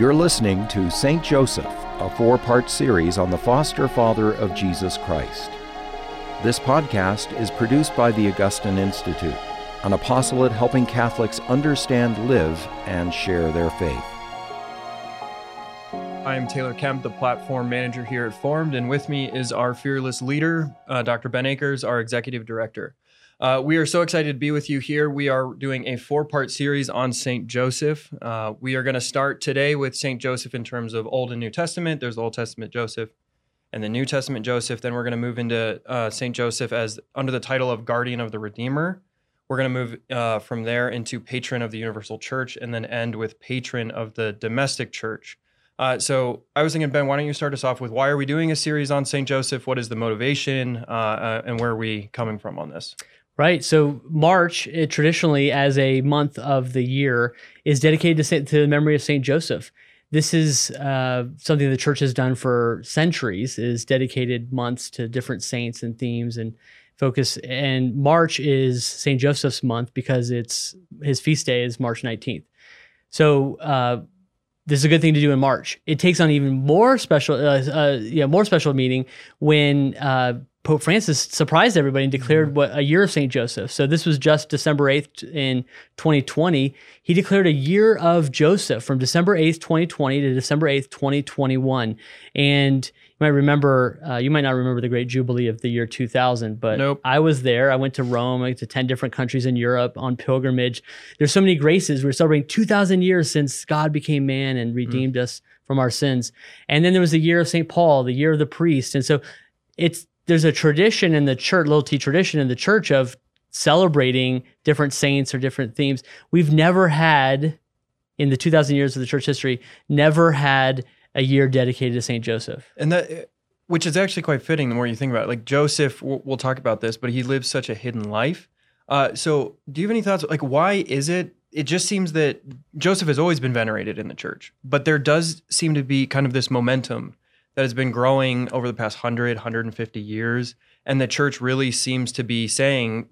You're listening to St. Joseph, a four part series on the foster father of Jesus Christ. This podcast is produced by the Augustine Institute, an apostolate helping Catholics understand, live, and share their faith. I am Taylor Kemp, the platform manager here at Formed, and with me is our fearless leader, uh, Dr. Ben Akers, our executive director. Uh, we are so excited to be with you here. We are doing a four part series on St. Joseph. Uh, we are going to start today with St. Joseph in terms of Old and New Testament. There's the Old Testament Joseph and the New Testament Joseph. Then we're going to move into uh, St. Joseph as under the title of Guardian of the Redeemer. We're going to move uh, from there into Patron of the Universal Church and then end with Patron of the Domestic Church. Uh, so I was thinking, Ben, why don't you start us off with why are we doing a series on St. Joseph? What is the motivation uh, and where are we coming from on this? Right. So March, it, traditionally as a month of the year, is dedicated to, to the memory of Saint Joseph. This is uh, something the church has done for centuries. Is dedicated months to different saints and themes and focus. And March is Saint Joseph's month because it's his feast day is March nineteenth. So uh, this is a good thing to do in March. It takes on even more special, uh, uh, yeah, more special meaning when uh, Pope Francis surprised everybody and declared mm-hmm. what a year of St. Joseph. So this was just December 8th in 2020. He declared a year of Joseph from December 8th, 2020 to December 8th, 2021. And you might remember, uh, you might not remember the great jubilee of the year 2000, but nope. I was there. I went to Rome, I went to 10 different countries in Europe on pilgrimage. There's so many graces. We're celebrating 2,000 years since God became man and mm. redeemed mm. us from our sins. And then there was the year of St. Paul, the year of the priest. And so it's there's a tradition in the church, little t tradition in the church of celebrating different saints or different themes. We've never had, in the 2,000 years of the church history, never had a year dedicated to Saint Joseph. And that, which is actually quite fitting the more you think about it. Like Joseph, we'll, talk about this, but he lives such a hidden life. Uh, so, do you have any thoughts? Like, why is it? It just seems that Joseph has always been venerated in the church, but there does seem to be kind of this momentum that has been growing over the past 100, 150 years. And the church really seems to be saying,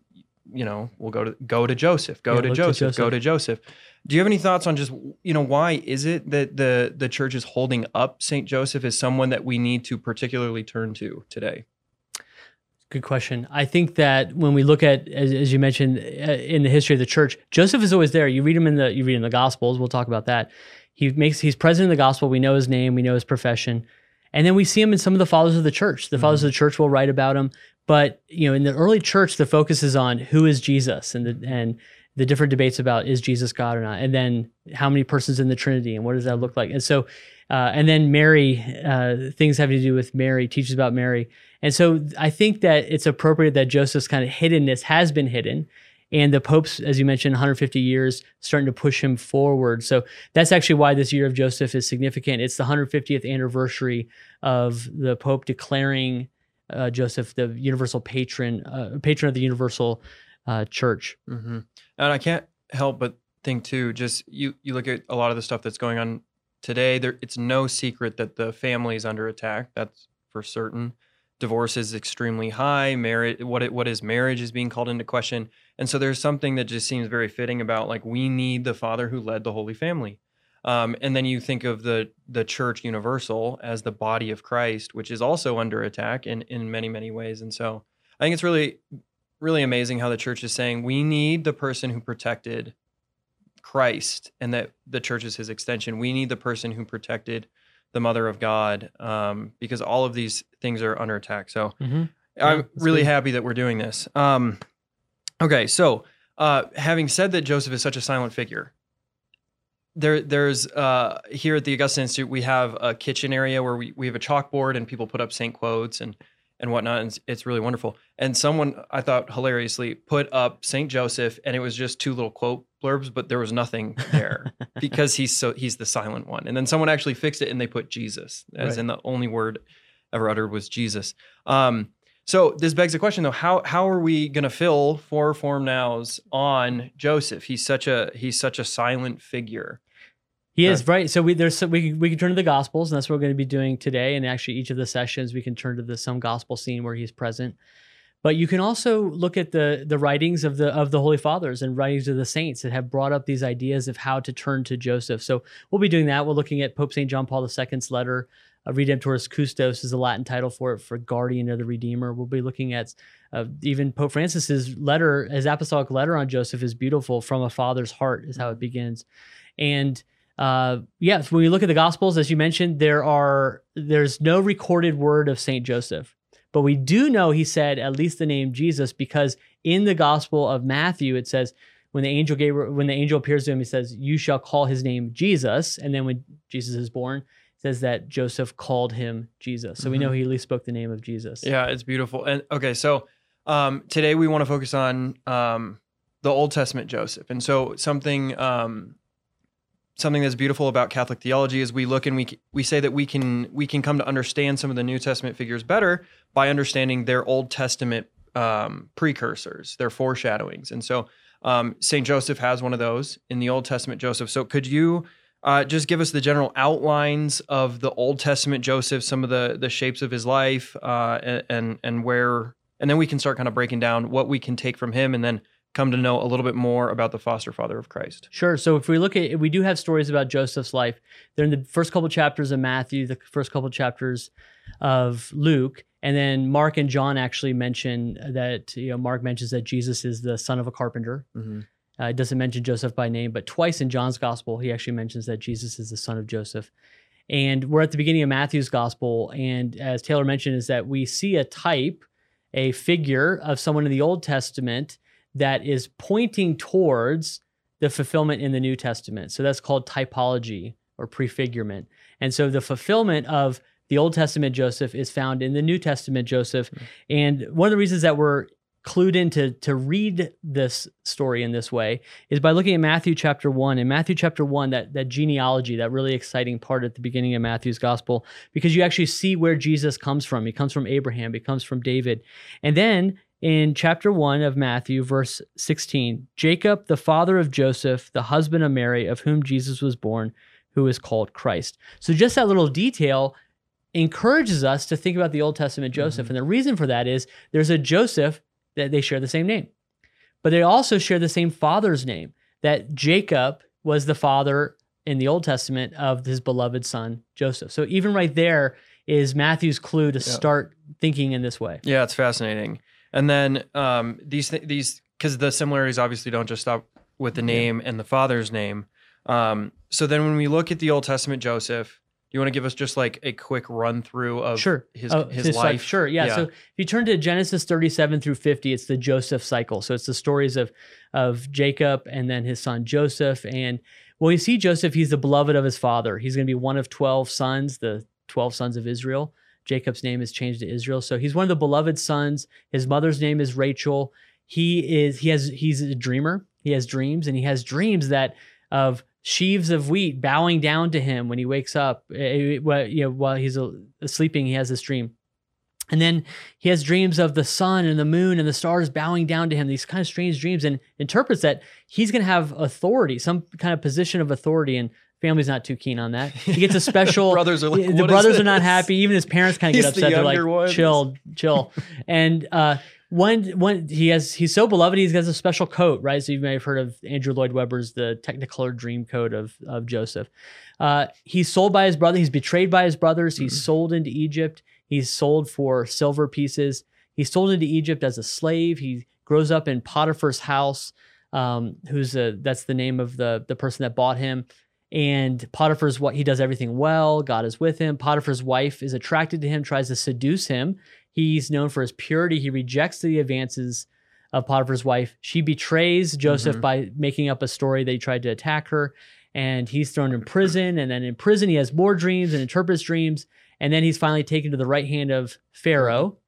you know, we'll go to go to Joseph, go yeah, to, Joseph, to Joseph, go to Joseph. Do you have any thoughts on just, you know, why is it that the the church is holding up Saint Joseph as someone that we need to particularly turn to today? Good question. I think that when we look at, as, as, you mentioned, uh, in the history of the church, Joseph is always there. You read him in the you read in the Gospels. We'll talk about that. He makes he's present in the Gospel. We know his name. We know his profession. And then we see him in some of the fathers of the church. The mm-hmm. fathers of the church will write about him. But you know, in the early church, the focus is on who is Jesus and the and the different debates about is Jesus God or not, and then how many persons in the Trinity and what does that look like. And so, uh, and then Mary, uh, things having to do with Mary, teaches about Mary. And so I think that it's appropriate that Joseph's kind of hiddenness has been hidden and the popes as you mentioned 150 years starting to push him forward. So that's actually why this year of joseph is significant. It's the 150th anniversary of the pope declaring uh, joseph the universal patron uh, patron of the universal uh, church. Mm-hmm. and i can't help but think too just you you look at a lot of the stuff that's going on today there it's no secret that the family is under attack that's for certain divorce is extremely high marriage what it, what is marriage is being called into question. And so there's something that just seems very fitting about like we need the father who led the holy family. Um, and then you think of the the church universal as the body of christ which is also under attack in in many many ways. And so i think it's really really amazing how the church is saying we need the person who protected christ and that the church is his extension. We need the person who protected the mother of God, um, because all of these things are under attack. So mm-hmm. yeah, I'm really good. happy that we're doing this. Um, okay, so uh, having said that Joseph is such a silent figure, there there's uh, here at the Augustine Institute we have a kitchen area where we, we have a chalkboard and people put up saint quotes and and whatnot. And it's really wonderful. And someone I thought hilariously put up Saint Joseph, and it was just two little quote blurbs, but there was nothing there because he's so he's the silent one. And then someone actually fixed it, and they put Jesus, as right. in the only word ever uttered was Jesus. Um, so this begs the question, though: how how are we going to fill four form nows on Joseph? He's such a he's such a silent figure. He is right. So we there's we we can turn to the Gospels, and that's what we're going to be doing today. And actually, each of the sessions we can turn to the some Gospel scene where he's present. But you can also look at the the writings of the of the Holy Fathers and writings of the saints that have brought up these ideas of how to turn to Joseph. So we'll be doing that. We're looking at Pope St. John Paul II's letter. Uh, Redemptoris Custos is the Latin title for it, for guardian of the Redeemer. We'll be looking at uh, even Pope Francis's letter, his apostolic letter on Joseph is beautiful. From a father's heart is how it begins, and uh, yes, when we look at the Gospels, as you mentioned, there are there's no recorded word of Saint Joseph. But we do know he said at least the name Jesus because in the Gospel of Matthew it says when the angel Gabriel, when the angel appears to him, he says, "You shall call his name Jesus." And then when Jesus is born, it says that Joseph called him Jesus. So mm-hmm. we know he at least spoke the name of Jesus. Yeah, it's beautiful. And okay, so um, today we want to focus on um, the Old Testament Joseph, and so something um, something that's beautiful about Catholic theology is we look and we we say that we can we can come to understand some of the New Testament figures better by understanding their Old Testament um, precursors, their foreshadowings. And so um, Saint Joseph has one of those in the Old Testament Joseph. So could you uh, just give us the general outlines of the Old Testament Joseph, some of the the shapes of his life, uh, and, and and where, and then we can start kind of breaking down what we can take from him, and then come to know a little bit more about the foster father of Christ. Sure. So if we look at, we do have stories about Joseph's life. They're in the first couple chapters of Matthew, the first couple chapters of Luke, and then Mark and John actually mention that you know Mark mentions that Jesus is the son of a carpenter. Mm-hmm. Uh, it doesn't mention Joseph by name, but twice in John's gospel he actually mentions that Jesus is the son of Joseph. And we're at the beginning of Matthew's gospel, and as Taylor mentioned, is that we see a type, a figure of someone in the Old Testament that is pointing towards the fulfillment in the New Testament. So that's called typology or prefigurement. And so the fulfillment of the Old Testament Joseph is found in the New Testament Joseph. Mm-hmm. And one of the reasons that we're clued in to, to read this story in this way is by looking at Matthew chapter 1. In Matthew chapter 1, that, that genealogy, that really exciting part at the beginning of Matthew's gospel, because you actually see where Jesus comes from. He comes from Abraham, he comes from David. And then in chapter 1 of Matthew, verse 16 Jacob, the father of Joseph, the husband of Mary, of whom Jesus was born, who is called Christ. So, just that little detail encourages us to think about the Old Testament Joseph. Mm-hmm. And the reason for that is there's a Joseph that they share the same name, but they also share the same father's name. That Jacob was the father in the Old Testament of his beloved son, Joseph. So, even right there is Matthew's clue to start thinking in this way. Yeah, it's fascinating. And then um, these th- these because the similarities obviously don't just stop with the name and the father's name. Um, so then when we look at the Old Testament Joseph, do you want to give us just like a quick run through of sure. his oh, his, his, life? Life. Sure, yeah. yeah. So if you turn to Genesis 37 through 50, it's the Joseph cycle. So it's the stories of of Jacob and then his son Joseph. And well, you see Joseph, he's the beloved of his father. He's going to be one of 12 sons, the 12 sons of Israel. Jacob's name is changed to Israel. So he's one of the beloved sons. His mother's name is Rachel. He is he has he's a dreamer. He has dreams and he has dreams that of sheaves of wheat bowing down to him when he wakes up. Eh, eh, you know, while he's sleeping, he has this dream. And then he has dreams of the sun and the moon and the stars bowing down to him, these kind of strange dreams, and interprets that he's going to have authority, some kind of position of authority. And Family's not too keen on that. He gets a special. brothers are like, the brothers are not happy. Even his parents kind of get upset. The They're like, ones. chill, chill. and uh, when when he has he's so beloved, he has got a special coat, right? So you may have heard of Andrew Lloyd Webber's the Technicolor Dream Coat of of Joseph. Uh, he's sold by his brother. He's betrayed by his brothers. He's mm-hmm. sold into Egypt. He's sold for silver pieces. He's sold into Egypt as a slave. He grows up in Potiphar's house. Um, who's a, that's the name of the the person that bought him and Potiphar's what he does everything well. God is with him. Potiphar's wife is attracted to him, tries to seduce him. He's known for his purity. He rejects the advances of Potiphar's wife. She betrays Joseph mm-hmm. by making up a story that he tried to attack her, and he's thrown in prison. And then in prison, he has more dreams and interprets dreams. And then he's finally taken to the right hand of Pharaoh,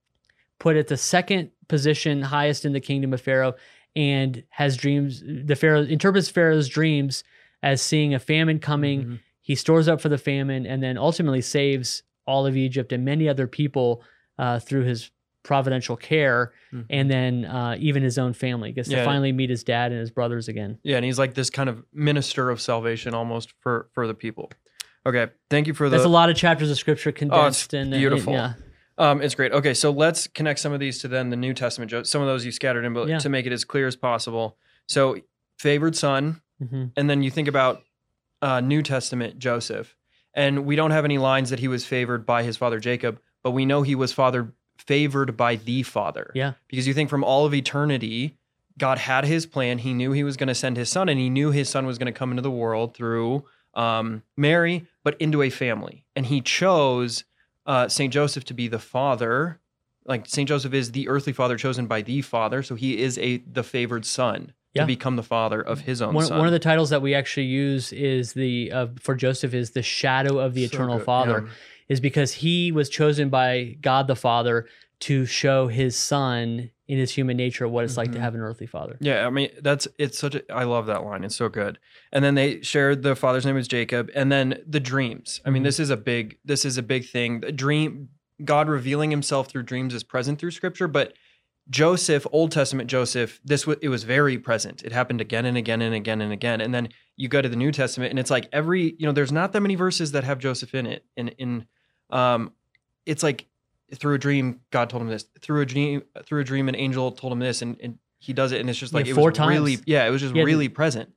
put at the second position, highest in the kingdom of Pharaoh, and has dreams. The Pharaoh interprets Pharaoh's dreams as seeing a famine coming. Mm-hmm. He stores up for the famine and then ultimately saves all of Egypt and many other people uh, through his providential care mm-hmm. and then uh, even his own family gets yeah. to finally meet his dad and his brothers again yeah and he's like this kind of minister of salvation almost for for the people okay thank you for the there's a lot of chapters of scripture condensed oh, and beautiful and, yeah Um, it's great. Okay, so let's connect some of these to then the New Testament. Some of those you scattered in, but Yeah. to make it as clear as possible. So, favored son, hmm and then you think about uh, New Testament Joseph, and we don't have any lines that he was favored by his father Jacob, but we know he was father favored by the Father. Yeah. because you think from all of eternity, God had His plan. He knew He was going to send His Son, and He knew His Son was going to come into the world through um, Mary, but into a family, and He chose uh, Saint Joseph to be the father. Like Saint Joseph is the earthly father chosen by the Father, so he is a the favored son Yeah. to become the father of his own One, son. one of the titles that we actually use is the uh, for Joseph is the shadow of the So eternal good, Father, yeah. is because he was chosen by God the Father to show his son in his human nature what it's like to Mhm. have an earthly father. Yeah, I mean that's it's such a I love that line. It's so good. And then they shared the father's name was Jacob, and then the dreams. I mean, Mhm. this is a big this is a big thing. The dream God revealing Himself through dreams is present through Scripture, but Joseph, Old Testament Joseph, this was it was very present. It happened again and again and again and again. And then you go to the New Testament, and it's like every you know, there's not that many verses that have Joseph in it. In in um, it's like through a dream, God told him this. Through a dream, through a dream, an angel told him this, and, and he does it, and it's just Yeah, like it four was really, times. yeah, it was just to- really present.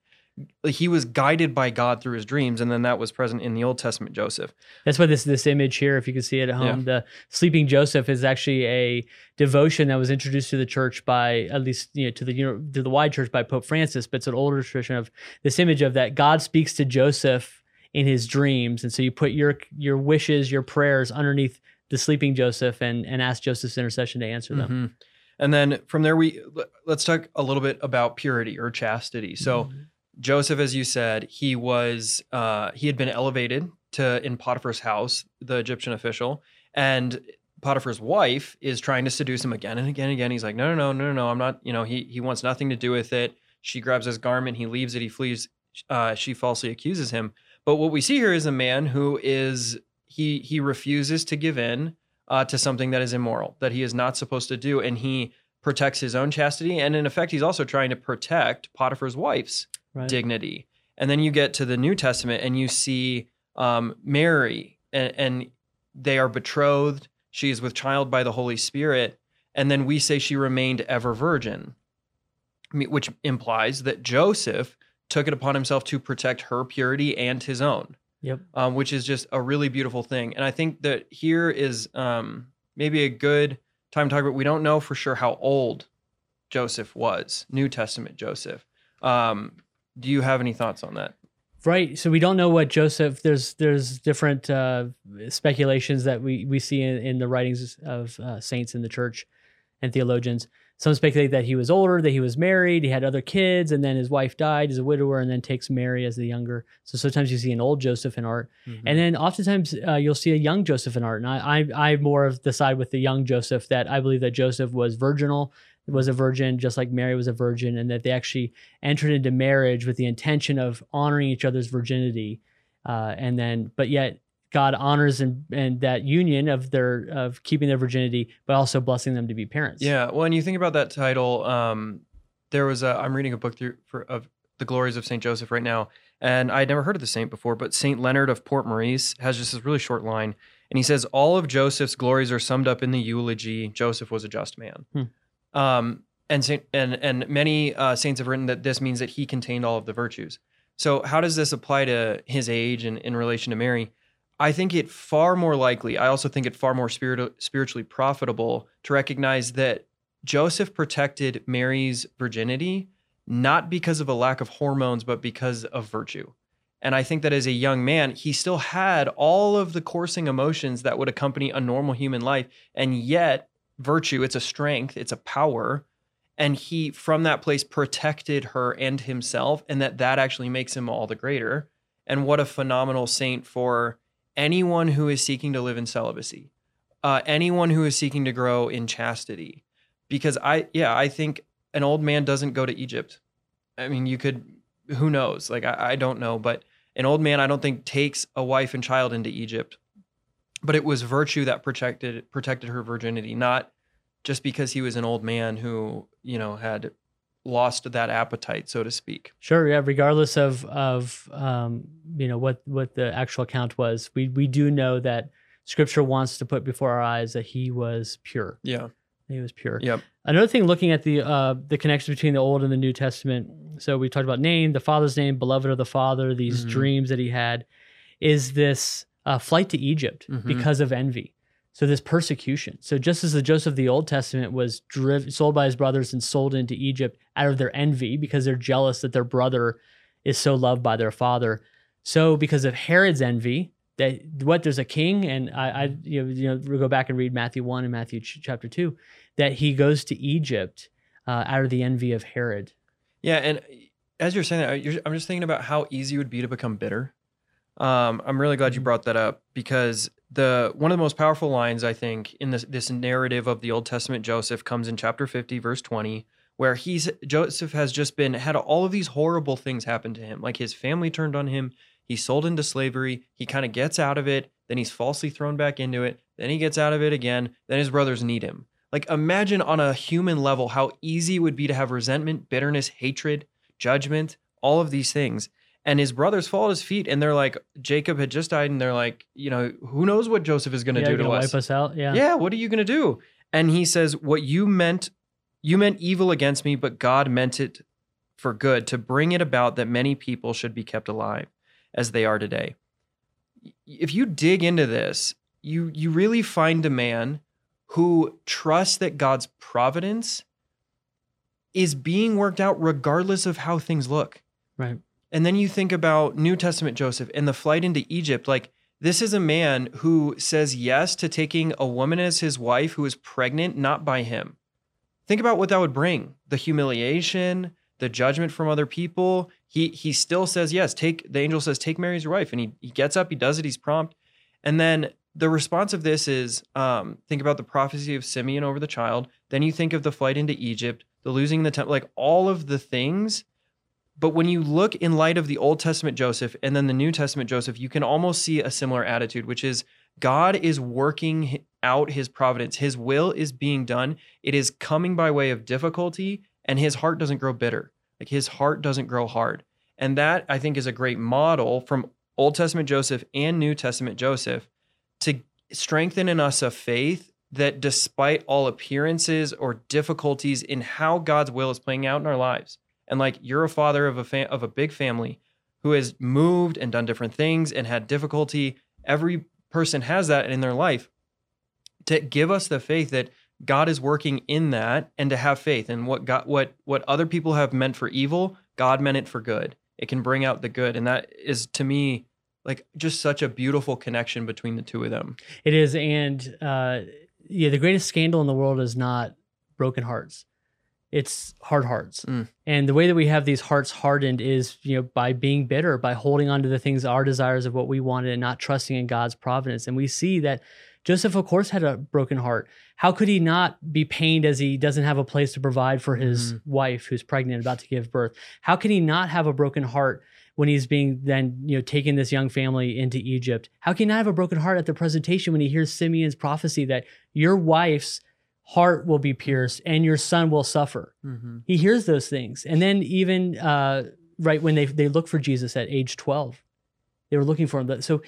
He was guided by God through his dreams, and then that was present in the Old Testament Joseph. That's why this this image here, if you can see it at home, the sleeping Joseph is actually a devotion that was introduced to the church by at least you know to the you know, to the wide church by Pope Francis. But it's an older tradition of this image of that God speaks to Joseph in his dreams, and so you put your your wishes, your prayers underneath the sleeping Joseph, and and ask Joseph's intercession to answer them. Mhm. And then from there, we let- let's talk a little bit about purity or chastity. So Mm-hmm. Joseph, as you said, he was uh, he had been elevated to in Potiphar's house, the Egyptian official, and Potiphar's wife is trying to seduce him again and again and again. He's like, no, no, no, no, no, I'm not. You know, he he wants nothing to do with it. She grabs his garment, he leaves it, he flees. Uh, she falsely accuses him. But what we see here is a man who is he he refuses to give in uh, to something that is immoral, that he is not supposed to do, and he protects his own chastity, and in effect, he's also trying to protect Potiphar's wife's Right. dignity. And then you get to the New Testament and you see um, Mary, and, and they are betrothed. She is with child by the Holy Spirit. And then we say she remained ever virgin, which implies that Joseph took it upon himself to protect her purity and his own, Yep. um, which is just a really beautiful thing. And I think that here is um, maybe a good time to talk about. We don't know for sure how old Joseph was, New Testament Joseph. Um, do you have any thoughts on that? Right. So we don't know what Joseph. There's there's different uh, speculations that we we see in, in the writings of uh, saints in the church and theologians. Some speculate that he was older, that he was married, he had other kids, and then his wife died as a widower, and then takes Mary as the younger. So sometimes you see an old Joseph in art, and then oftentimes uh, you'll see a young Joseph in art. And I, I I more of the side with the young Joseph that I believe that Joseph was virginal, was a virgin, just like Mary was a virgin, and that they actually entered into marriage with the intention of honoring each other's virginity, uh, and then but yet God honors and and that union of their of keeping their virginity, but also blessing them to be parents. Yeah. Well, and you think about that title. Um, there was a. I'm reading a book through for of the glories of Saint Joseph right now, and I'd never heard of the saint before. But Saint Leonard of Port Maurice has just this really short line, and he says all of Joseph's glories are summed up in the eulogy. Joseph was a just man. Hmm. Um, and and and many uh, saints have written that this means that he contained all of the virtues. So how does this apply to his age and in relation to Mary? I think it far more likely. I also think it far more spirit, spiritually profitable to recognize that Joseph protected Mary's virginity not because of a lack of hormones, but because of virtue. And I think that as a young man, he still had all of the coursing emotions that would accompany a normal human life. And yet, virtue, it's a strength, it's a power. And he, from that place, protected her and himself, and that that actually makes him all the greater. And what a phenomenal saint for anyone who is seeking to live in celibacy, uh, anyone who is seeking to grow in chastity. Because I, yeah, I think an old man doesn't go to Egypt. I mean, you could, who knows? Like, I, I don't know, but an old man, I don't think takes a wife and child into Egypt. But it was virtue that protected protected her virginity, not just because he was an old man who, you know, had lost that appetite, so to speak. Sure, yeah. Regardless of of um, you know what what the actual account was, we we do know that Scripture wants to put before our eyes that he was pure. Yeah. He was pure. Yep. Another thing, looking at the uh, the connection between the Old and the New Testament. So we talked about name, the Father's name, beloved of the Father, these Mhm. dreams that he had, is this uh, flight to Egypt Mhm. because of envy. So this persecution. So just as the Joseph of the Old Testament was driv- sold by his brothers and sold into Egypt out of their envy because they're jealous that their brother is so loved by their father. So because of Herod's envy, that what there's a king, and I, I you know, you know we'll go back and read Matthew one and Matthew ch- chapter two, that he goes to Egypt uh, out of the envy of Herod. Yeah, and as you're saying that, I'm just thinking about how easy it would be to become bitter. Um, I'm really glad you Mhm. brought that up because the one of the most powerful lines I think in this this narrative of the Old Testament Joseph comes in chapter 50, verse 20, where he's Joseph has just been had all of these horrible things happen to him, like his family turned on him, he's sold into slavery, he kind of gets out of it, then he's falsely thrown back into it, then he gets out of it again, then his brothers need him. Like imagine on a human level how easy it would be to have resentment, bitterness, hatred, judgment, all of these things. And his brothers fall at his feet and they're like, Jacob had just died, and they're like, you know, who knows what Joseph is gonna yeah, do to us? wipe us out. Yeah. yeah, what are you gonna do? And he says, What you meant, you meant evil against me, but God meant it for good, to bring it about that many people should be kept alive as they are today. If you dig into this, you you really find a man who trusts that God's providence is being worked out regardless of how things look. Right. And then you think about New Testament Joseph and the flight into Egypt. Like, this is a man who says yes to taking a woman as his wife who is pregnant, not by him. Think about what that would bring the humiliation, the judgment from other people. He, he still says yes. Take the angel says, Take Mary as your wife. And he, he gets up, he does it, he's prompt. And then the response of this is um, think about the prophecy of Simeon over the child. Then you think of the flight into Egypt, the losing the temple, like all of the things but when you look in light of the Old Testament Joseph and then the New Testament Joseph, you can almost see a similar attitude, which is God is working out his providence. His will is being done. It is coming by way of difficulty, and his heart doesn't grow bitter. Like his heart doesn't grow hard. And that I think is a great model from Old Testament Joseph and New Testament Joseph to strengthen in us a faith that despite all appearances or difficulties in how God's will is playing out in our lives, and like you're a father of a fa- of a big family who has moved and done different things and had difficulty. Every person has that in their life. To give us the faith that God is working in that and to have faith and what God what what other people have meant for evil God meant it for good. It can bring out the good. And that is to me like just such a beautiful connection between the two of them. It is, and uh, yeah, the greatest scandal in the world is not broken hearts; it's hard hearts. Mm. And the way that we have these hearts hardened is, you know, by being bitter, by holding on to the things, our desires of what we wanted, and not trusting in God's providence. And we see that Joseph, of course, had a broken heart. How could he not be pained as he doesn't have a place to provide for his wife who's pregnant, about to give birth? How can he not have a broken heart? when he's being then you know taking this young family into Egypt. How can he not have a broken heart at the presentation when he hears Simeon's prophecy that your wife's heart will be pierced and your son will suffer? He hears those things, and then even uh, right when they they look for Jesus at age twelve, they were looking for him. So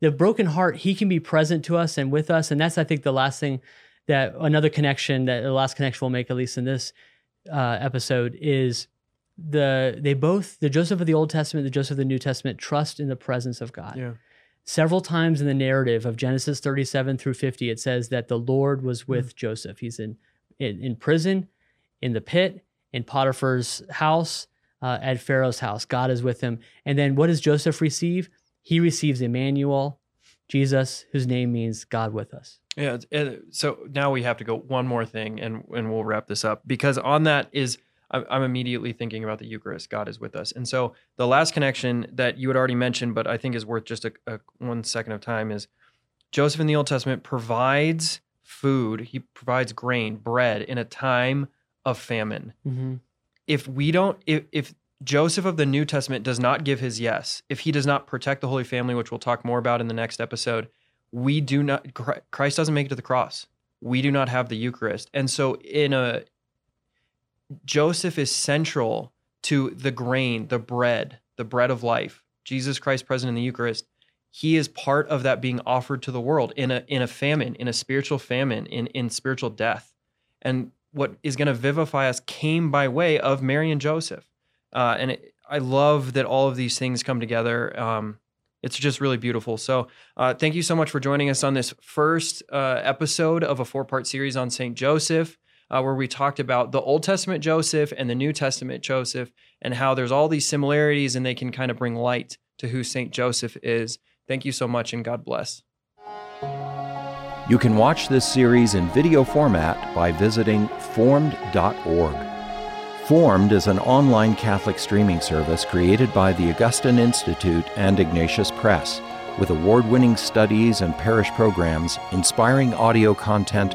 the broken heart, he can be present to us and with us, and that's I think the last thing that another connection that the last connection we'll make at least in this uh, episode is the they both the Joseph of the Old Testament, the Joseph of the New Testament trust in the presence of God. yeah Several times in the narrative of Genesis 37 through 50, it says that the Lord was with Joseph. He's in, in in prison, in the pit, in Potiphar's house, uh, at Pharaoh's house. God is with him. And then what does Joseph receive? He receives Emmanuel, Jesus, whose name means God with us. Yeah. so now we have to go one more thing, and and we'll wrap this up because on that is I'm I'm immediately thinking about the Eucharist. God is with us, and so the last connection that you had already mentioned, but I think is worth just a, a one second of time is Joseph in the Old Testament provides food. He provides grain, bread in a time of famine. Mm-hmm. If we don't, if if Joseph of the New Testament does not give his yes, if he does not protect the Holy Family, which we'll talk more about in the next episode, we do not christ doesn't make it to the cross we do not have the eucharist and so in a joseph is central to the grain the bread the bread of life jesus christ present in the eucharist he is part of that being offered to the world in a in a famine, in a spiritual famine, in in spiritual death. And what is going to vivify us came by way of Mary and Joseph. Uh, and it, I love that all of these things come together. Um, it's just really beautiful. So, uh, thank you so much for joining us on this first uh, episode of a four part series on St. Joseph, uh, where we talked about the Old Testament Joseph and the New Testament Joseph and how there's all these similarities and they can kind of bring light to who St. Joseph is. Thank you so much and God bless. You can watch this series in video format by visiting formed.org. Formed is an online Catholic streaming service created by the Augustine Institute and Ignatius Press, with award winning studies and parish programs, inspiring audio content,